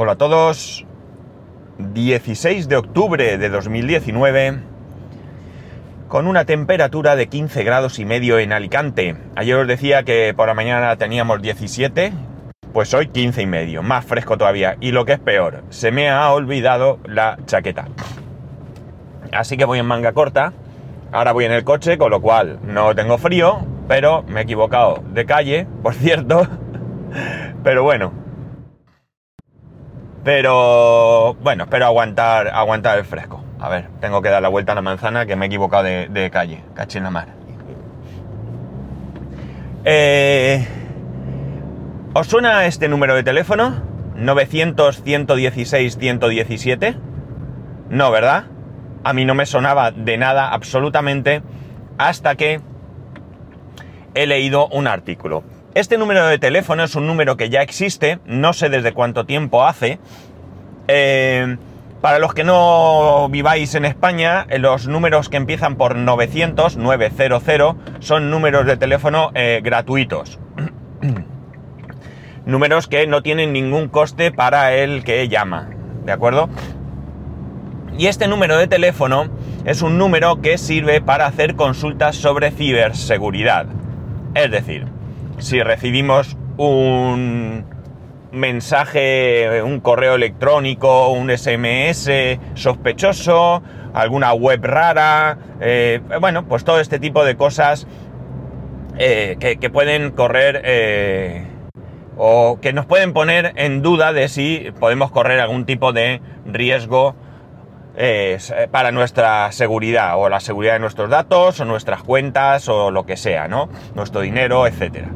Hola a todos. 16 de octubre de 2019 con una temperatura de 15 grados y medio en Alicante. Ayer os decía que por la mañana teníamos 17, pues hoy 15 y medio, más fresco todavía. Y lo que es peor, se me ha olvidado la chaqueta. Así que voy en manga corta. Ahora voy en el coche, con lo cual no tengo frío, pero me he equivocado de calle, por cierto. Pero bueno. Pero bueno, espero aguantar, aguantar el fresco. A ver, tengo que dar la vuelta a la manzana que me he equivocado de, calle. Cachín. Eh, ¿Os suena este número de teléfono? 900-116-117. No, ¿verdad? A mí no me sonaba de nada absolutamente hasta que he leído un artículo. Este número de teléfono es un número que ya existe, no sé desde cuánto tiempo hace. Eh, para los que no viváis en España, eh, los números que empiezan por 900, 900, son números de teléfono eh, gratuitos. números que no tienen ningún coste para el que llama, ¿de acuerdo? Y este número de teléfono es un número que sirve para hacer consultas sobre ciberseguridad. Es decir, si recibimos un mensaje, un correo electrónico, un SMS sospechoso, alguna web rara, eh, bueno, pues todo este tipo de cosas eh, que, pueden correr eh, o que nos pueden poner en duda de si podemos correr algún tipo de riesgo para nuestra seguridad o la seguridad de nuestros datos o nuestras cuentas o lo que sea, ¿no? Nuestro dinero, etcétera.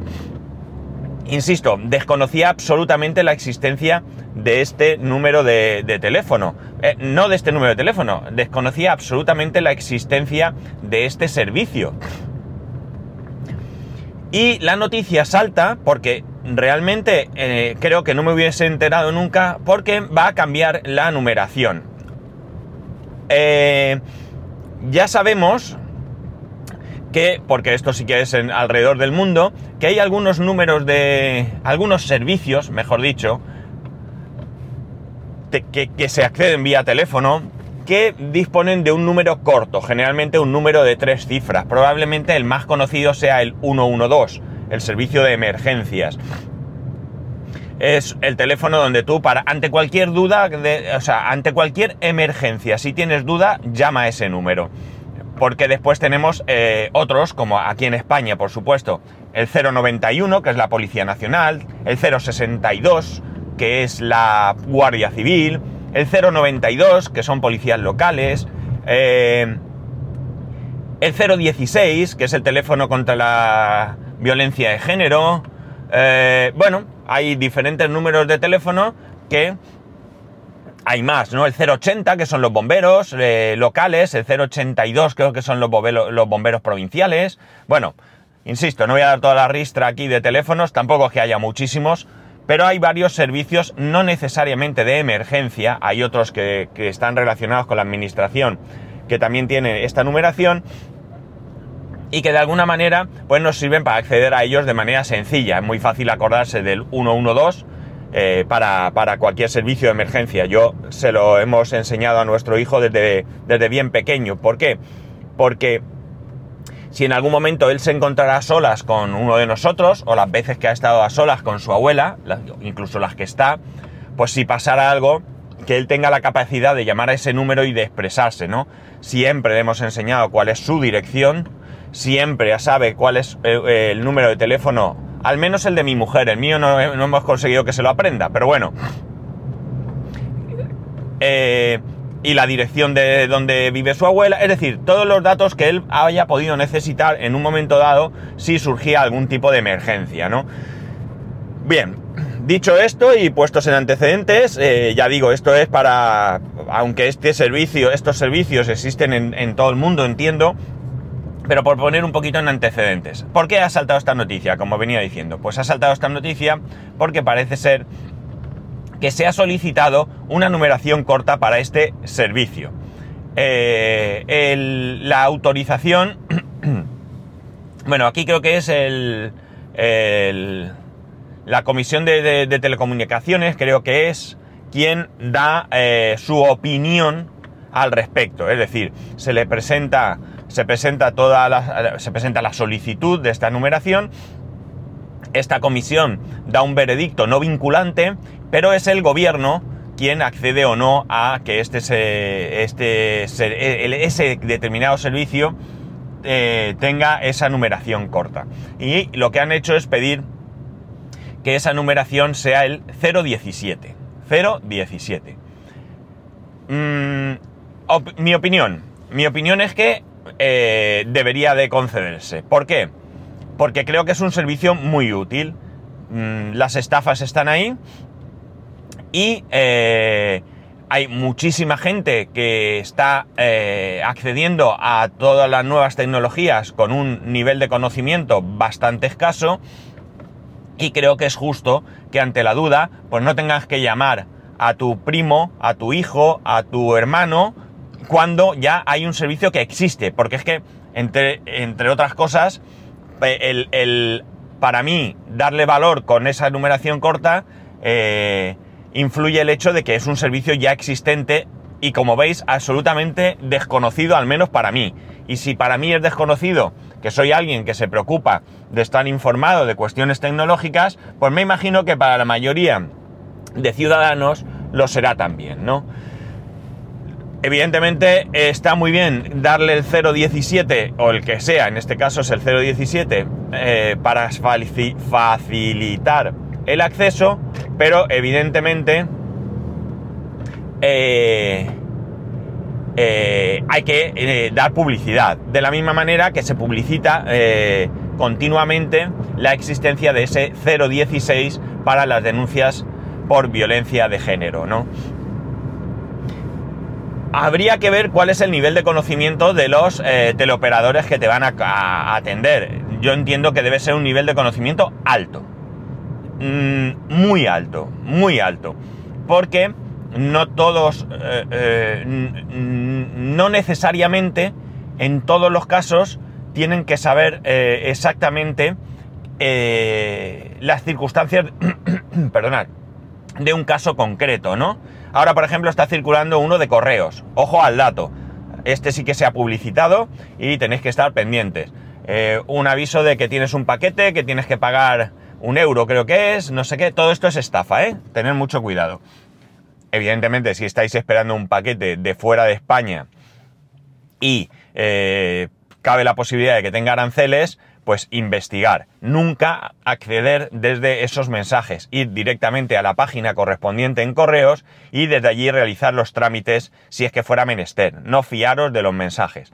Insisto, desconocía absolutamente la existencia de este número de, teléfono. Eh, no de este número de teléfono, desconocía absolutamente la existencia de este servicio. Y la noticia salta porque realmente eh, creo que no me hubiese enterado nunca porque va a cambiar la numeración. Eh, ya sabemos que, porque esto sí que es en, alrededor del mundo, que hay algunos números de. algunos servicios, mejor dicho, que, que, se acceden vía teléfono, que disponen de un número corto, generalmente un número de tres cifras. Probablemente el más conocido sea el 112, el servicio de emergencias es el teléfono donde tú para ante cualquier duda, o sea, ante cualquier emergencia, si tienes duda, llama a ese número. Porque después tenemos eh, otros, como aquí en España, por supuesto, el 091, que es la Policía Nacional, el 062, que es la Guardia Civil, el 092, que son policías locales, eh, el 016, que es el teléfono contra la violencia de género, eh, bueno, hay diferentes números de teléfono que hay más, ¿no? El 080, que son los bomberos eh, locales, el 082 creo que son los bomberos, los bomberos provinciales. Bueno, insisto, no voy a dar toda la ristra aquí de teléfonos, tampoco es que haya muchísimos, pero hay varios servicios no necesariamente de emergencia, hay otros que, que están relacionados con la administración que también tienen esta numeración y que de alguna manera pues nos sirven para acceder a ellos de manera sencilla. Es muy fácil acordarse del 112 eh, para, cualquier servicio de emergencia. Yo se lo hemos enseñado a nuestro hijo desde, desde bien pequeño. ¿Por qué? Porque si en algún momento él se encontrará a solas con uno de nosotros, o las veces que ha estado a solas con su abuela, incluso las que está, pues si pasara algo, que él tenga la capacidad de llamar a ese número y de expresarse, ¿no? Siempre le hemos enseñado cuál es su dirección, siempre ya sabe cuál es eh, eh, el número de teléfono, al menos el de mi mujer, el mío no, hemos conseguido que se lo aprenda, pero bueno. Eh, y la dirección de donde vive su abuela, es decir, todos los datos que él haya podido necesitar en un momento dado si surgía algún tipo de emergencia, ¿no? Bien, dicho esto y puestos en antecedentes, ya digo, esto es para, aunque este servicio, estos servicios existen en, en todo el mundo, entiendo, pero por poner un poquito en antecedentes. ¿Por qué ha saltado esta noticia? Como venía diciendo. Pues ha saltado esta noticia porque parece ser que se ha solicitado una numeración corta para este servicio. Eh, la autorización... bueno, aquí creo que es el... la Comisión de, Telecomunicaciones, creo que es quien da eh, su opinión al respecto. Es decir, se le presenta, se presenta toda la, se presenta la solicitud de esta numeración. Esta comisión da un veredicto no vinculante, pero es el gobierno quien accede o no a que este, se, este ese determinado servicio eh, tenga esa numeración corta. Y lo que han hecho es pedir que esa numeración sea el 017. 017. Mm, mi opinión. Mi opinión es que eh, debería de concederse. ¿Por qué? Porque creo que es un servicio muy útil. Mm, las estafas están ahí y eh, hay muchísima gente que está eh, accediendo a todas las nuevas tecnologías con un nivel de conocimiento bastante escaso y creo que es justo que ante la duda pues no tengas que llamar a tu primo, a tu hijo, a tu hermano cuando ya hay un servicio que existe porque es que entre, otras cosas para mí darle valor con esa numeración corta eh, influye el hecho de que es un servicio ya existente y como veis absolutamente desconocido al menos para mí. Y si para mí es desconocido que soy alguien que se preocupa de estar informado de cuestiones tecnológicas, pues me imagino que para la mayoría de ciudadanos lo será también, ¿no? Evidentemente está muy bien darle el 017 o el que sea, en este caso es el 017, eh, para facilitar el acceso, pero evidentemente eh, eh, hay que dar publicidad. De la misma manera que se publicita continuamente la existencia de ese 016 para las denuncias por violencia de género, ¿no? Habría que ver cuál es el nivel de conocimiento de los teleoperadores que te van a atender. Yo entiendo que debe ser un nivel de conocimiento alto. Mm, muy alto, muy alto. Porque no todos, eh, eh, no necesariamente en todos los casos tienen que saber eh, exactamente las circunstancias, perdonad, de un caso concreto, ¿no? Ahora, por ejemplo, está circulando uno de correos. Ojo al dato. Este sí que se ha publicitado y tenéis que estar pendientes. un aviso de que tienes un paquete, que tienes que pagar un euro creo que es, no sé qué, todo esto es estafa, ¿eh? Tener mucho cuidado. Evidentemente, si estáis esperando un paquete de fuera de España y eh, cabe la posibilidad de que tenga aranceles, pues investigar. Nunca acceder desde esos mensajes. Ir directamente a la página correspondiente en correos y desde allí realizar los trámites si es que fuera menester. No fiaros de los mensajes.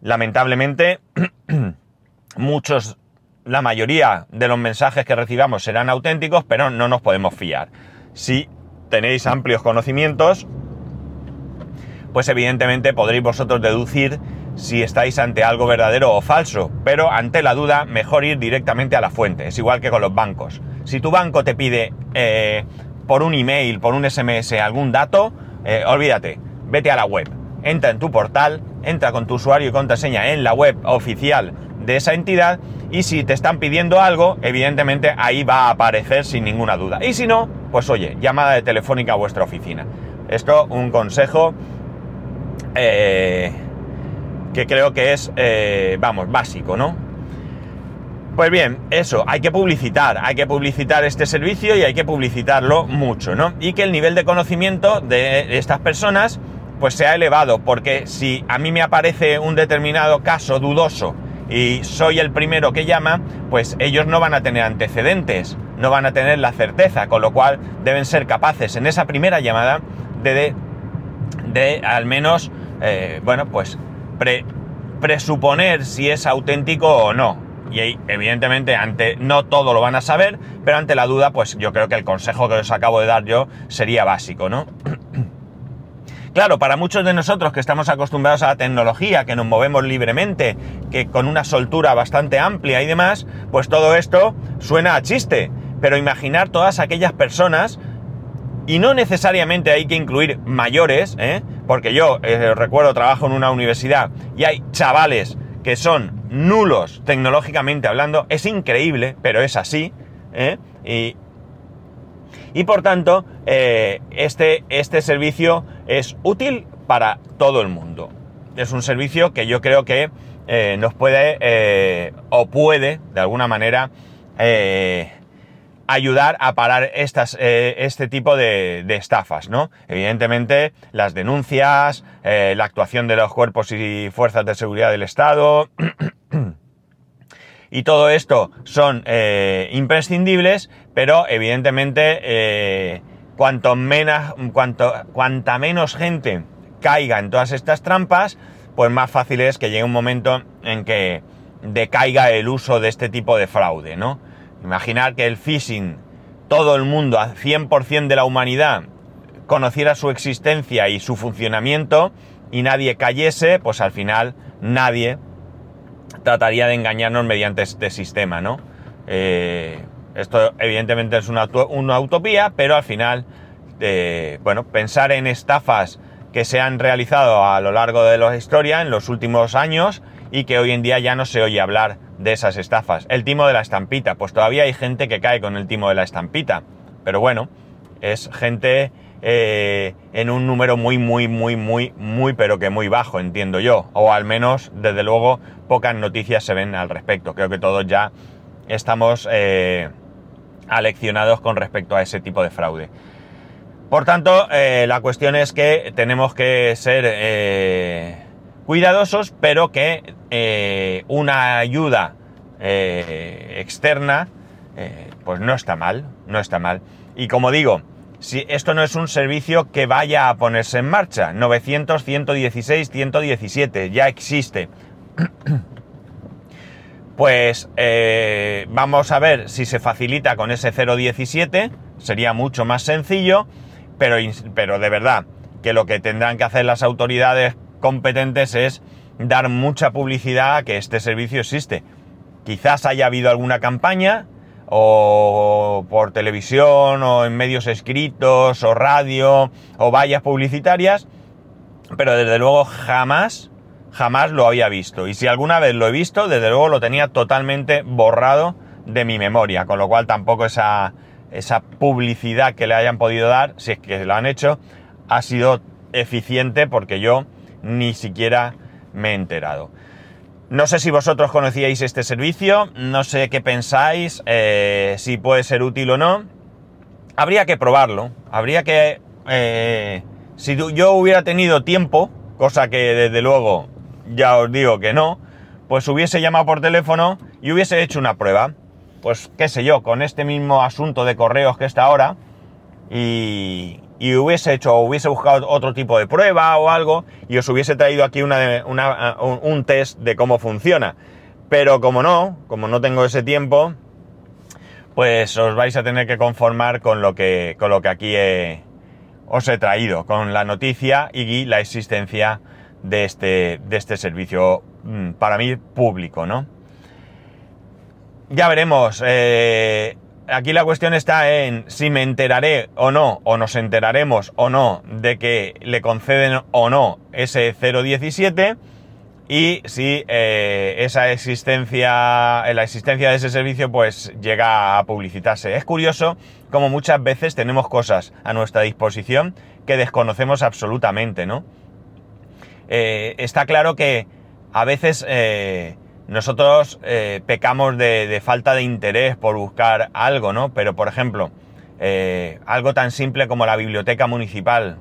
Lamentablemente, muchos la mayoría de los mensajes que recibamos serán auténticos, pero no nos podemos fiar. Si tenéis amplios conocimientos, pues evidentemente podréis vosotros deducir si estáis ante algo verdadero o falso, pero ante la duda mejor ir directamente a la fuente, es igual que con los bancos. Si tu banco te pide eh, por un email, por un SMS algún dato, eh, olvídate, vete a la web, entra en tu portal, entra con tu usuario y contraseña en la web oficial de esa entidad y si te están pidiendo algo, evidentemente ahí va a aparecer sin ninguna duda. Y si no, pues oye, llamada de telefónica a vuestra oficina. Esto un consejo eh, que creo que es, eh, vamos, básico, ¿no? Pues bien, eso, hay que publicitar, hay que publicitar este servicio y hay que publicitarlo mucho, ¿no? Y que el nivel de conocimiento de estas personas pues sea elevado, porque si a mí me aparece un determinado caso dudoso y soy el primero que llama, pues ellos no van a tener antecedentes, no van a tener la certeza, con lo cual deben ser capaces en esa primera llamada de, de, al menos, eh, bueno, pues presuponer si es auténtico o no. Y evidentemente ante no todo lo van a saber, pero ante la duda, pues yo creo que el consejo que os acabo de dar yo sería básico, ¿no? Claro, para muchos de nosotros que estamos acostumbrados a la tecnología, que nos movemos libremente, que con una soltura bastante amplia y demás, pues todo esto suena a chiste. Pero imaginar todas aquellas personas, y no necesariamente hay que incluir mayores, ¿eh? porque yo eh, recuerdo trabajo en una universidad y hay chavales que son nulos tecnológicamente hablando, es increíble, pero es así, ¿eh? y, Y por tanto, eh, este, este servicio es útil para todo el mundo. Es un servicio que yo creo que eh, nos puede o puede, de alguna manera, ayudar a parar estas, este tipo de, estafas, ¿no? Evidentemente, las denuncias, la actuación de los cuerpos y fuerzas de seguridad del Estado, y todo esto son eh, imprescindibles, pero evidentemente eh, cuanto menos, cuanto, cuanta menos gente caiga en todas estas trampas, pues más fácil es que llegue un momento en que decaiga el uso de este tipo de fraude, ¿no? Imaginar que el phishing, todo el mundo, al 100% de la humanidad, conociera su existencia y su funcionamiento y nadie cayese, pues al final nadie trataría de engañarnos mediante este sistema, ¿no? Eh, esto evidentemente es una, utopía, pero al final, eh, bueno, pensar en estafas que se han realizado a lo largo de la historia en los últimos años y que hoy en día ya no se oye hablar de esas estafas. El timo de la estampita, pues todavía hay gente que cae con el timo de la estampita, pero bueno, es gente eh, en un número muy, muy, muy, muy, muy, pero que muy bajo, entiendo yo. O al menos, desde luego, pocas noticias se ven al respecto. Creo que todos ya estamos eh, aleccionados con respecto a ese tipo de fraude. Por tanto, eh, la cuestión es que tenemos que ser cuidadosos, pero que una ayuda externa, pues no está mal, no está mal. Y como digo, si esto no es un servicio que vaya a ponerse en marcha. 900, 116, 117, ya existe. Pues eh, vamos a ver si se facilita con ese 017, sería mucho más sencillo, pero, pero de verdad que lo que tendrán que hacer las autoridades competentes es dar mucha publicidad a que este servicio existe. Quizás haya habido alguna campaña, o por televisión o en medios escritos o radio o vallas publicitarias, pero desde luego jamás, jamás lo había visto. Y si alguna vez lo he visto, desde luego lo tenía totalmente borrado de mi memoria, con lo cual tampoco esa, esa publicidad que le hayan podido dar, si es que lo han hecho, ha sido eficiente porque yo ni siquiera me he enterado. No sé si vosotros conocíais este servicio, no sé qué pensáis, eh, si puede ser útil o no. Habría que probarlo, habría que... Eh, si yo hubiera tenido tiempo, cosa que desde luego ya os digo que no, pues hubiese llamado por teléfono y hubiese hecho una prueba. Pues qué sé yo, con este mismo asunto de correos que está ahora y, y hubiese hecho, hubiese buscado otro tipo de prueba o algo y os hubiese traído aquí una, un test de cómo funciona. Pero como no, como no tengo ese tiempo, pues os vais a tener que conformar con lo que, con lo que aquí os he traído, con la noticia y la existencia de este, de este servicio mm, para mí público, ¿no? Ya veremos. Eh, aquí la cuestión está en si me enteraré o no, o nos enteraremos o no de que le conceden o no ese 017 y si eh, esa existencia, la existencia de ese servicio pues llega a publicitarse. Es curioso como muchas veces tenemos cosas a nuestra disposición que desconocemos absolutamente, ¿no? Eh, está claro que a veces eh, nosotros eh, pecamos de, falta de interés por buscar algo, ¿no? Pero, por ejemplo, eh, algo tan simple como la biblioteca municipal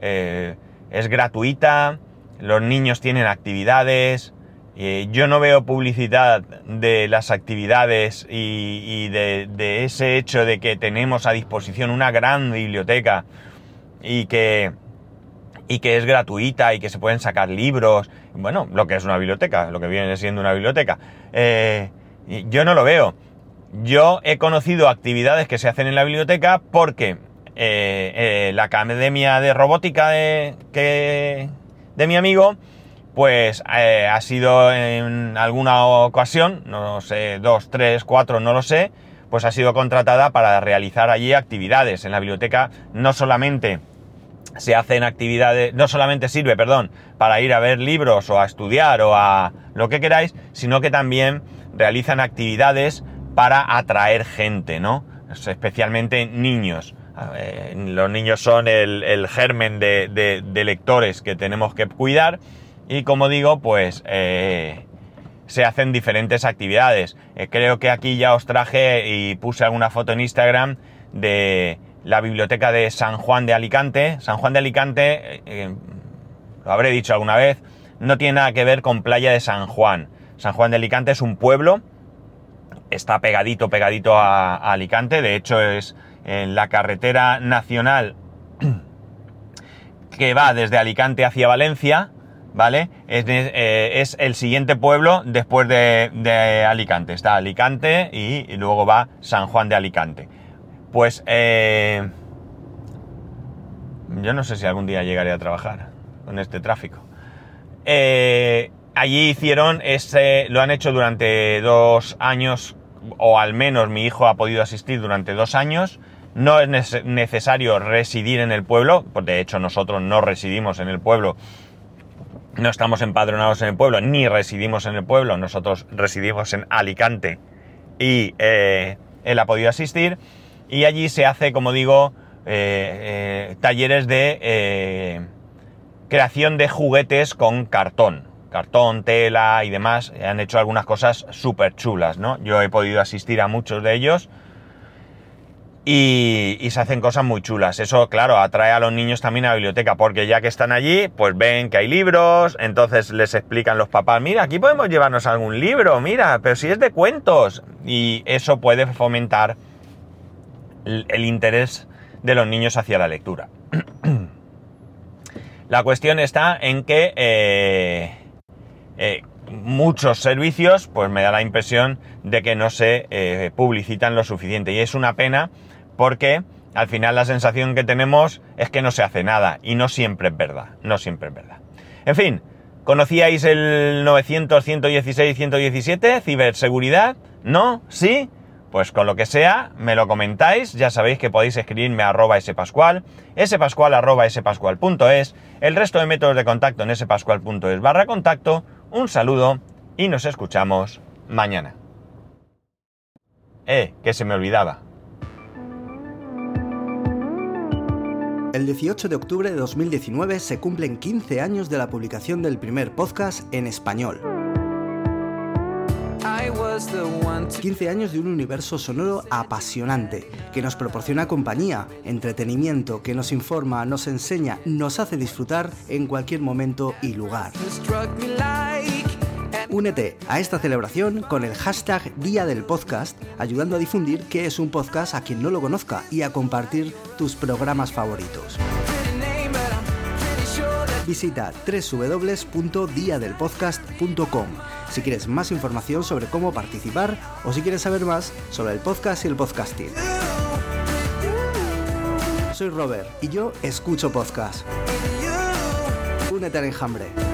eh, es gratuita, los niños tienen actividades, yo no veo publicidad de las actividades y, de, de, ese hecho de que tenemos a disposición una gran biblioteca y que y que es gratuita y que se pueden sacar libros, bueno, lo que es una biblioteca, lo que viene siendo una biblioteca. Eh, yo no lo veo. Yo he conocido actividades que se hacen en la biblioteca porque eh, eh, la academia de robótica de, que, de mi amigo, pues ha sido en alguna ocasión, no sé, dos, tres, cuatro, no lo sé, pues ha sido contratada para realizar allí actividades en la biblioteca, no solamente se hacen actividades, no solamente sirve, perdón, para ir a ver libros o a estudiar o a lo que queráis, sino que también realizan actividades para atraer gente, ¿no? especialmente niños. Los niños son el, germen de, lectores que tenemos que cuidar y como digo, pues eh, se hacen diferentes actividades. Eh, creo que aquí ya os traje y puse alguna foto en Instagram de la biblioteca de San Juan de Alicante. San Juan de Alicante, lo habré dicho alguna vez, no tiene nada que ver con Playa de San Juan. San Juan de Alicante es un pueblo, está pegadito, pegadito a Alicante, de hecho es la carretera nacional que va desde Alicante hacia Valencia, ¿vale? Es, eh, el siguiente pueblo después de, Alicante. Está Alicante y, luego va San Juan de Alicante. Pues eh, yo no sé si algún día llegaré a trabajar con este tráfico. Eh, allí hicieron ese, lo han hecho durante dos años, o al menos mi hijo ha podido asistir durante dos años. No es necesario residir en el pueblo, de hecho nosotros no residimos en el pueblo, no estamos empadronados en el pueblo, ni residimos en el pueblo, nosotros residimos en Alicante y eh, él ha podido asistir y allí se hace, como digo, eh, eh, talleres de creación de juguetes con cartón, cartón, tela y demás, han hecho algunas cosas súper chulas, ¿no? Yo he podido asistir a muchos de ellos y, se hacen cosas muy chulas. Eso, claro, atrae a los niños también a la biblioteca, porque ya que están allí, pues ven que hay libros, entonces les explican los papás, mira, aquí podemos llevarnos algún libro, mira, pero si es de cuentos. Y eso puede fomentar el, interés de los niños hacia la lectura. la cuestión está en que eh, eh, muchos servicios, pues me da la impresión de que no se eh, publicitan lo suficiente. Y es una pena porque al final la sensación que tenemos es que no se hace nada y no siempre es verdad, no siempre es verdad. En fin, ¿conocíais el 900, 116, 117, ciberseguridad? ¿No? ¿Sí? Pues con lo que sea, me lo comentáis, ya sabéis que podéis escribirme a arroba spascual, spascual arroba el resto de métodos de contacto en spascual.es barra contacto, un saludo y nos escuchamos mañana. Eh, que se me olvidaba. El 18 de octubre de 2019 se cumplen 15 años de la publicación del primer podcast en español. 15 años de un universo sonoro apasionante, que nos proporciona compañía, entretenimiento, que nos informa, nos enseña, nos hace disfrutar en cualquier momento y lugar. Únete a esta celebración con el hashtag Día del Podcast, ayudando a difundir qué es un podcast a quien no lo conozca y a compartir tus programas favoritos. Visita www.diadelpodcast.com si quieres más información sobre cómo participar o si quieres saber más sobre el podcast y el podcasting. Soy Robert y yo escucho podcast. Únete al enjambre.